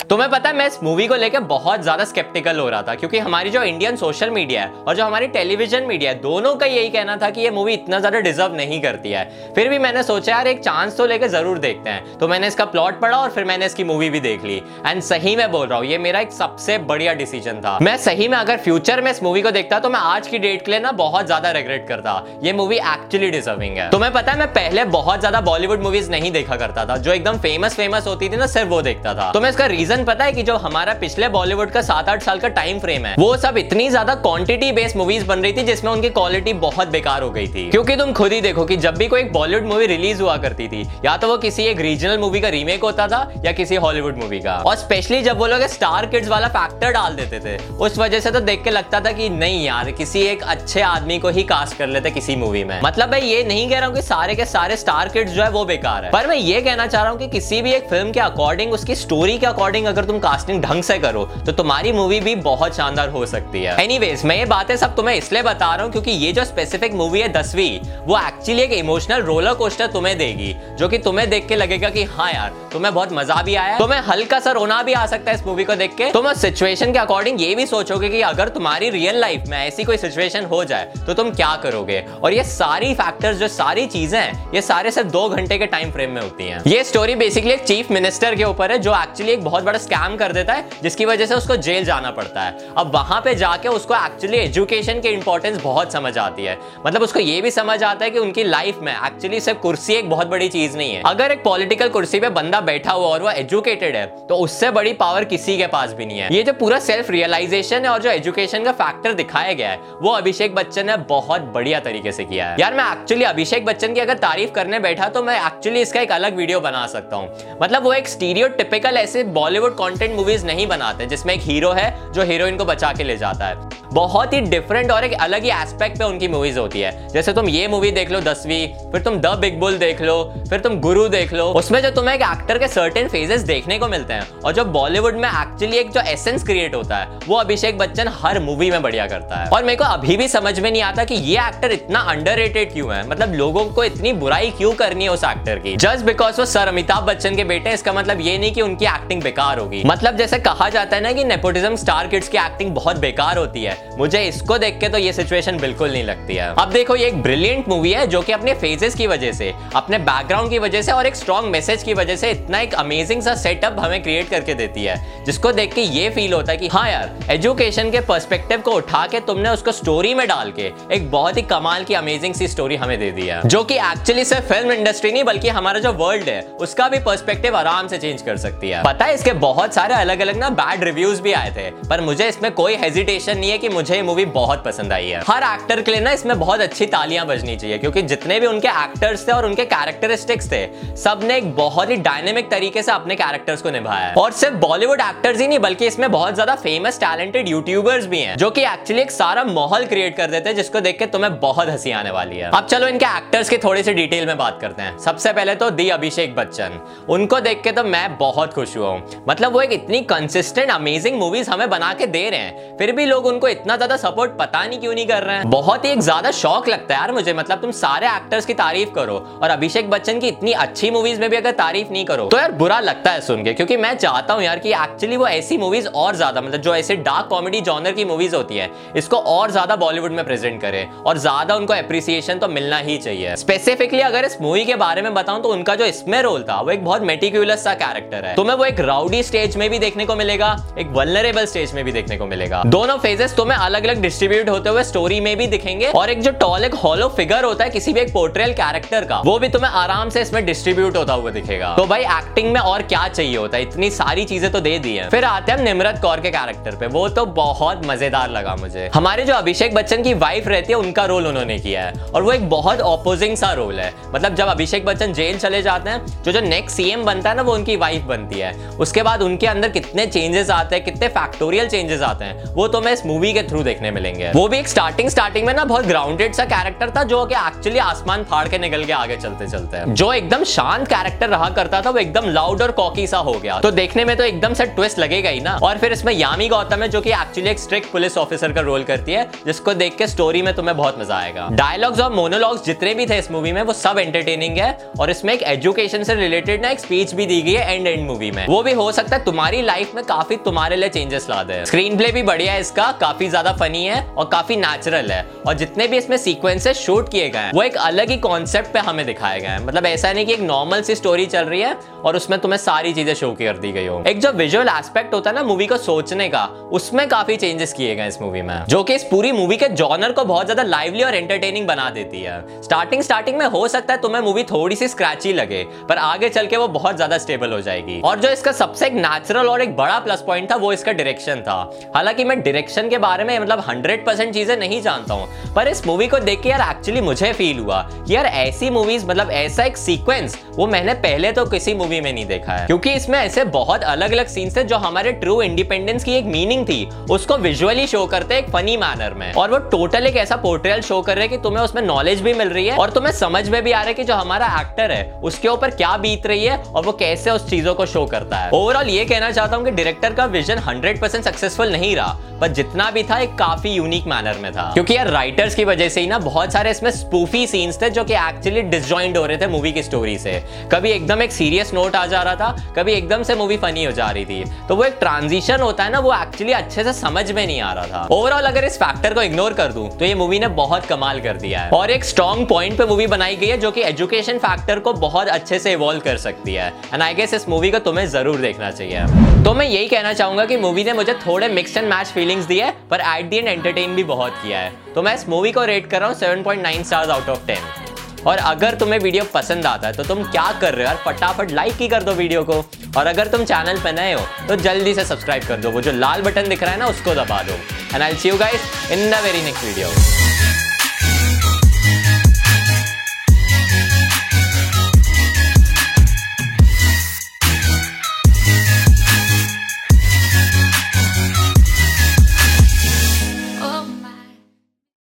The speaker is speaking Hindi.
तुम्हें पता है, मैं इस मूवी को लेकर बहुत ज़्यादा स्केप्टिकल हो रहा था, क्योंकि हमारी जो इंडियन सोशल मीडिया है और जो हमारी टेलीविज़न मीडिया है, दोनों का यही कहना था कि ये मूवी इतना ज़्यादा डिजर्व नहीं करती है। फिर भी मैंने सोचा, यार, एक चांस तो लेकर ज़रूर देखते हैं। तो मैंने इसका प्लॉट पढ़ा और फिर मैंने इसकी मूवी भी देख ली। एंड सही में बोल रहा हूँ, ये मेरा एक सबसे बढ़िया डिसीज़न था। मैं सही में अगर फ्यूचर में इस मूवी को देखता तो मैं आज की डेट के लिए ना बहुत ज़्यादा रिग्रेट करता। ये मूवी एक्चुअली डिजर्विंग है। तुम्हें पता है, मैं पहले बहुत ज़्यादा बॉलीवुड मूवीज़ नहीं देखा करता था। जो एकदम फ़ेमस फ़ेमस होती थी ना, सिर्फ़ वो देखता था। तो मैं इसका रीजन पता है कि जो हमारा पिछले बॉलीवुड का सात आठ साल का टाइम फ्रेम है, वो सब इतनी ज़्यादा क्वांटिटी बेस्ड मूवीज़ बन रही थी, जिसमें उनकी क्वालिटी बहुत बेकार हो गई थी। क्योंकि तुम खुद ही देखो कि जब भी कोई बॉलीवुड मूवी रिलीज़ हुआ करती थी, या तो वो किसी एक रीजनल मूवी का रीमेक होता था, या किसी हॉलीवुड मूवी का। और स्पेशली जब वो लोग स्टार किड्स वाला फैक्टर डाल देते थे, उस वजह से तो देख के लगता था कि नहीं यार, किसी एक अच्छे आदमी को ही कास्ट कर लेते किसी मूवी में। मतलब मैं ये नहीं कह रहा हूँ कि सारे के सारे स्टार किड्स जो है वो बेकार है, पर मैं ये कहना चाह रहा हूँ कि किसी भी एक फ़िल्म के अकॉर्डिंग उसकी स्टोरी के अकॉर्डिंग अगर तुम कास्टिंग ढंग से करो तो तुम्हारी मूवी भी बहुत शानदार हो सकती है। एनीवेज मैं ये बातें सब तुम्हें इसलिए बता रहा हूँ क्योंकि ये जो स्पेसिफिक मूवी है दसवीं, वो एक्चुअली एक इमोशनल रोलर कोस्टर तुम्हें देगी, जो कि तुम्हें देख के लगेगा कि हाँ यार, तुम्हें बहुत मज़ा भी आया तुम्हें हल्का सा रोना भी आ सकता है इस मूवी को देख के। तुम उस सिचुएशन के अकॉर्डिंग ये भी सोचोगे कि अगर तुम्हारी रियल लाइफ में ऐसी कोई सिचुएशन हो जाए तो तुम क्या करोगे? और ये सारी फैक्टर्स जो सारी चीज़ें हैं, ये सारे सिर्फ़ दो घंटे के टाइम फ्रेम में होती हैं। ये स्टोरी बेसिकली एक चीफ मिनिस्टर के ऊपर है, जो एक्चुअली एक बहुत बड़ा स्कैम कर देता है, जिसकी वजह से उसको जेल जाना पड़ता है। अब वहाँ पे जाके उसको एक्चुअली एजुकेशन की इंपॉर्टेंस बहुत समझ आती है। मतलब उसको ये भी समझ आता है कि उनकी लाइफ में एक्चुअली सिर्फ़ कुर्सी एक बहुत बड़ी चीज़ नहीं है। अगर एक पॉलिटिकल कुर्सी पे बंदा बैठा हुआ और वो एजुकेटेड है तो उससे बड़ी पावर किसी के पास भी नहीं है। ये जो पूरा सेल्फ रियलाइजेशन है और जो एजुकेशन का फैक्टर दिखाया गया है, वो अभिषेक बच्चन ने बहुत बढ़िया तरीके से किया है। यार मैं एक्चुअली अभिषेक बच्चन की अगर तारीफ़ करने बैठा तो मैं एक्चुअली इसका एक अलग वीडियो बना सकता हूँ। मतलब वो एक स्टीरियो ऐसे बॉलीवुड कॉन्टेंट मूवीज़ नहीं बनाते, जिसमें एक हीरो है जो हीरोइन को बचा के ले जाता है। बहुत ही डिफरेंट और एक अलग ही एस्पेक्ट पे उनकी मूवीज़ होती है। जैसे तुम ये मूवी देख लो, दसवीं, फिर तुम द बिग बुल देख लो, फिर तुम गुरु देख लो, उसमें जो तुम्हें एक एक्टर के सर्टेन फेजेस देखने को मिलते हैं। और जो बॉलीवुड में एक्चुअली एक जो एसेंस क्रिएट होता है, वो अभिषेक बच्चन हर मूवी में बढ़िया करता है। और मेरे को अभी भी समझ में नहीं आता कि ये एक्टर इतना अंडर क्यों है? मतलब लोगों को इतनी बुराई क्यों करनी है उस एक्टर की? जस्ट बिकॉज़ वो सर अमिताभ बच्चन के बेटे इसका मतलब ये नहीं कि उनकी एक्टिंग बेकार होगी। मतलब जैसे कहा जाता है ना कि नेपोटिज्म स्टार किड्स की एक्टिंग बहुत बेकार होती है। मुझे इसको देख के तो ये सिचुएशन बिल्कुल नहीं लगती है। अब देखो, ये एक ब्रिलियंट मूवी है जो कि अपने फेजेस की वजह से, अपने बैकग्राउंड की वजह से और एक स्ट्रॉन्ग मैसेज की वजह से इतना एक अमेजिंग सा सेटअप हमें क्रिएट करके देती है, जिसको देख के ये फील होता है कि हाँ यार एजुकेशन के पर्सपेक्टिव को उठा के तुमने उसको स्टोरी में डाल के एक बहुत ही कमाल की अमेजिंग सी स्टोरी हमें दे दी है। जो कि एक्चुअली सिर्फ़ फ़िल्म इंडस्ट्री नहीं, बल्कि हमारा जो वर्ल्ड है, उसका भी पर्सपेक्टिव आराम से चेंज कर सकती है। पता है इसके बहुत सारे अलग अलग ना बैड रिव्यूज़ भी आए थे, पर मुझे इसमें कोई हेजिटेशन नहीं है कि मुझे ये मूवी बहुत पसंद आई है। हर एक्टर के लिए ना इसमें बहुत अच्छी तालियाँ बजनी चाहिए, क्योंकि जितने भी उनके एक्टर्स थे और उनके कैरेक्टरिस्टिक्स थे सबने एक बहुत ही डायनेमिक तरीके से अपने कैरेक्टर्स को निभाया और सिर्फ़ बॉलीवुड एक्टर्स ही नहीं, बल्कि इसमें बहुत ज़्यादा फ़ेमस टैलेंटेड यूट्यूबर्स भी हैं, जो कि एक्चुअली एक सारा माहौल क्रिएट कर देते हैं जिसको देख के तुम्हें बहुत हँसी आने वाली है। अब चलो इनके एक्टर्स की थोड़ी सी डिटेल में बात करते हैं। सबसे पहले तो दी अभिषेक बच्चन। उनको देख के तो मैं बहुत खुश हुआ हूँ। मतलब वो एक इतनी कंसिस्टेंट अमेजिंग मूवीज़ हमें बना के दे रहे हैं। फिर भी लोग उनको इतना ज़्यादा सपोर्ट पता नहीं क्यों नहीं कर रहे हैं। बहुत ही एक ज़्यादा शौक लगता है यार मुझे मतलब तुम सारे एक्टर्स की तारीफ़ करो और अभिषेक बच्चन की इतनी अच्छी मूवीज़ में भी अगर तारीफ़ नहीं करो तो यार बुरा लगता है सुन के, क्योंकि मैं चाहता हूँ यार कि एक्चुअली वो ऐसी मूवीज़ और ज़्यादा मतलब जो ऐसे डार्क कॉमेडी जॉनर की मूवीज़ होती है, इसको और ज़्यादा बॉलीवुड में प्रेजेंट करे और ज़्यादा उनको अप्रिसिएशन तो मिलना ही चाहिए। स्पेसिफिकली अगर इस मूवी के बारे में बताऊँ तो उनका जो इसमें रोल था, वो एक बहुत मेटिक्यूलस सा कैरेक्टर है। तुम्हें वो एक राउडी स्टेज में भी देखने को मिलेगा, एक वलनरेबल स्टेज में भी देखने को मिलेगा। दोनों फेजेस तुम्हें अलग अलग डिस्ट्रीब्यूट होते हुए स्टोरी में भी दिखेंगे और एक जो टॉल एक हॉलो फिगर होता है, किसी भी एक पोर्ट्रेल कैरेक्टर का, वो भी तुम्हें आराम से इसमें डिस्ट्रीब्यूट होता हुआ दिखेगा। तो भाई एक्टिंग में और क्या चाहिए होता है? इतनी सारी चीज़ें तो दे दी है। फिर आते हैं निमरत कौर के कैरेक्टर पे। वो तो बहुत मज़ेदार लगा मुझे। हमारे जो अभिषेक बच्चन की वाइफ रहती है, उनका रोल उन्होंने किया है। और वो एक बहुत ऑपोजिंग सा रोल है। मतलब जब अभिषेक बच्चन जेल चले जाते हैं, जो जो नेक्स्ट सीएम बनता है ना, वो उनकी वाइफ बनती है। उसके बाद उनके अंदर कितने चेंजेस आते हैं, कितने फैक्टोरियल चेंजेस आते हैं, वो तो मैं इस मूवी के थ्रू देखने मिलेंगे। वो भी एक स्टार्टिंग स्टार्टिंग में ना बहुत ग्राउंडेड सा कैरेक्टर था जो कि एक्चुअली आसमान फाड़ के निकल के आगे चलते चलते जो एकदम शांत कैरेक्टर रहा करता था, वो एकदम लाउड और कॉकी सा हो गया। तो देखने में तो एकदम से ट्विस्ट लगेगा ही ना। और फिर इसमें यामी गौतम है जो कि एक्चुअली एक स्ट्रिक्ट पुलिस ऑफिसर का रोल करती है, जिसको देख के स्टोरी में तुम्हें बहुत मज़ा आएगा। डायलॉग्स और मोनोलॉग्स जितने भी थे इस मूवी में, वो सब एंटरटेनिंग है। और इसमें एक एजुकेशन से रिलेटेड ना एक स्पीच भी दी गई है एंड एंड मूवी में। वो भी हो सकता है तुम्हारी लाइफ में काफ़ी तुम्हारे लिए चेंजेस ला दे। स्क्रीन प्ले भी बढ़िया है इसका, काफ़ी ज़्यादा फनी है और काफ़ी नेचुरल है। और जितने भी इसमें सीक्वेंसेस शूट किए गए हैं, वो एक अलग ही कॉन्सेप्ट पे हमें दिखाए गए हैं। मतलब ऐसा नहीं कि एक नॉर्मल सी स्टोरी चल रही है और उसमें तुम्हें सारी चीज़ें शो कर दी गई हो। एक जो विजुअल एस्पेक्ट होता है ना मूवी को सोचने का, उसमें काफ़ी चेंजेस किए गए इस मूवी में। जो कि इस पूरी मूवी के जॉनर को बहुत ज़्यादा लाइवली और एंटरटेनिंग बना देती है। स्टार्टिंग स्टार्टिंग में हो सकता है तुम्हें मूवी थोड़ी सी स्क्रैची लगे, पर आगे चल के वो बहुत ज़्यादा स्टेबल हो जाएगी। और जो इसका सबसे एक नेचुरल और एक बड़ा प्लस पॉइंट था, वो इसका डायरेक्शन था। हालाँकि मैं डायरेक्शन के बारे में मतलब हंड्रेड परसेंट चीज़ें नहीं जानता हूँ, पर इस मूवी को देख के यार एक्चुअली मुझे फील हुआ। कि यार ऐसी मूवीज़ मतलब ऐसा एक सीक्वेंस वो मैंने पहले तो किसी मूवी में नहीं देखा है। क्योंकि इसमें ऐसे बहुत अलग अलग सीन्स थे जो हमारे ट्रू इंडिपेंडेंस की एक मीनिंग थी। उसको विजुअली शो करते एक फनी मैनर में। और वो टोटल एक ऐसा पोर्ट्रेल शो कर रहे हैं कि तुम्हें उसमें नॉलेज भी मिल रही है और तुम्हें समझ में भी आ रहा है कि जो हमारा एक्टर है, उसके ऊपर क्या बीत रही है और वो कैसे उस चीज़ों को शो करता है। ओवरऑल ये कहना चाहता हूँ कि डायरेक्टर का विजन हंड्रेड सक्सेसफुल नहीं रहा पर जितना भी था, एक काफ़ी यूनिक मैनर में था। क्योंकि यार राइटर्स की वजह से ही ना, बहुत सारे इसमें स्पूफी सीन्स थे जो कि एक्चुअली डिसजॉइंट हो रहे थे मूवी की स्टोरी से। कभी एकदम एक सीरियस नोट आ जा रहा था, कभी एकदम से मूवी फनी हो जा रही थी। तो वो एक ट्रांजिशन होता है ना, वो एक्चुअली अच्छे से समझ में नहीं आ रहा था। ओवरऑल अगर इस फैक्टर को इग्नोर कर दूँ तो ये मूवी ने बहुत कमाल कर दिया है। और एक स्ट्रॉन्ग पॉइंट पे मूवी बनाई गई है, जो कि एजुकेशन फैक्टर को बहुत अच्छे से इवॉल्व कर सकती है। एंड आई गेस इस मूवी को तुम्हें ज़रूर देखना चाहिए। तो मैं यही कहना चाहूँगा कि मूवी ने मुझे थोड़े मिक्स एंड मैच फीलिंग्स दी है पर एट दी एंड एंटरटेन भी बहुत किया है। तो मैं इस मूवी को रेट कर रहा हूँ seven point nine stars out of ten और अगर तुम्हें वीडियो पसंद आता है तो तुम क्या कर रहे हो यार? फटाफट लाइक ही कर दो वीडियो को। और अगर तुम चैनल पर नए हो तो जल्दी से सब्सक्राइब कर दो। वो जो लाल बटन दिख रहा है ना, उसको दबा दो। And I see you guys in the very next video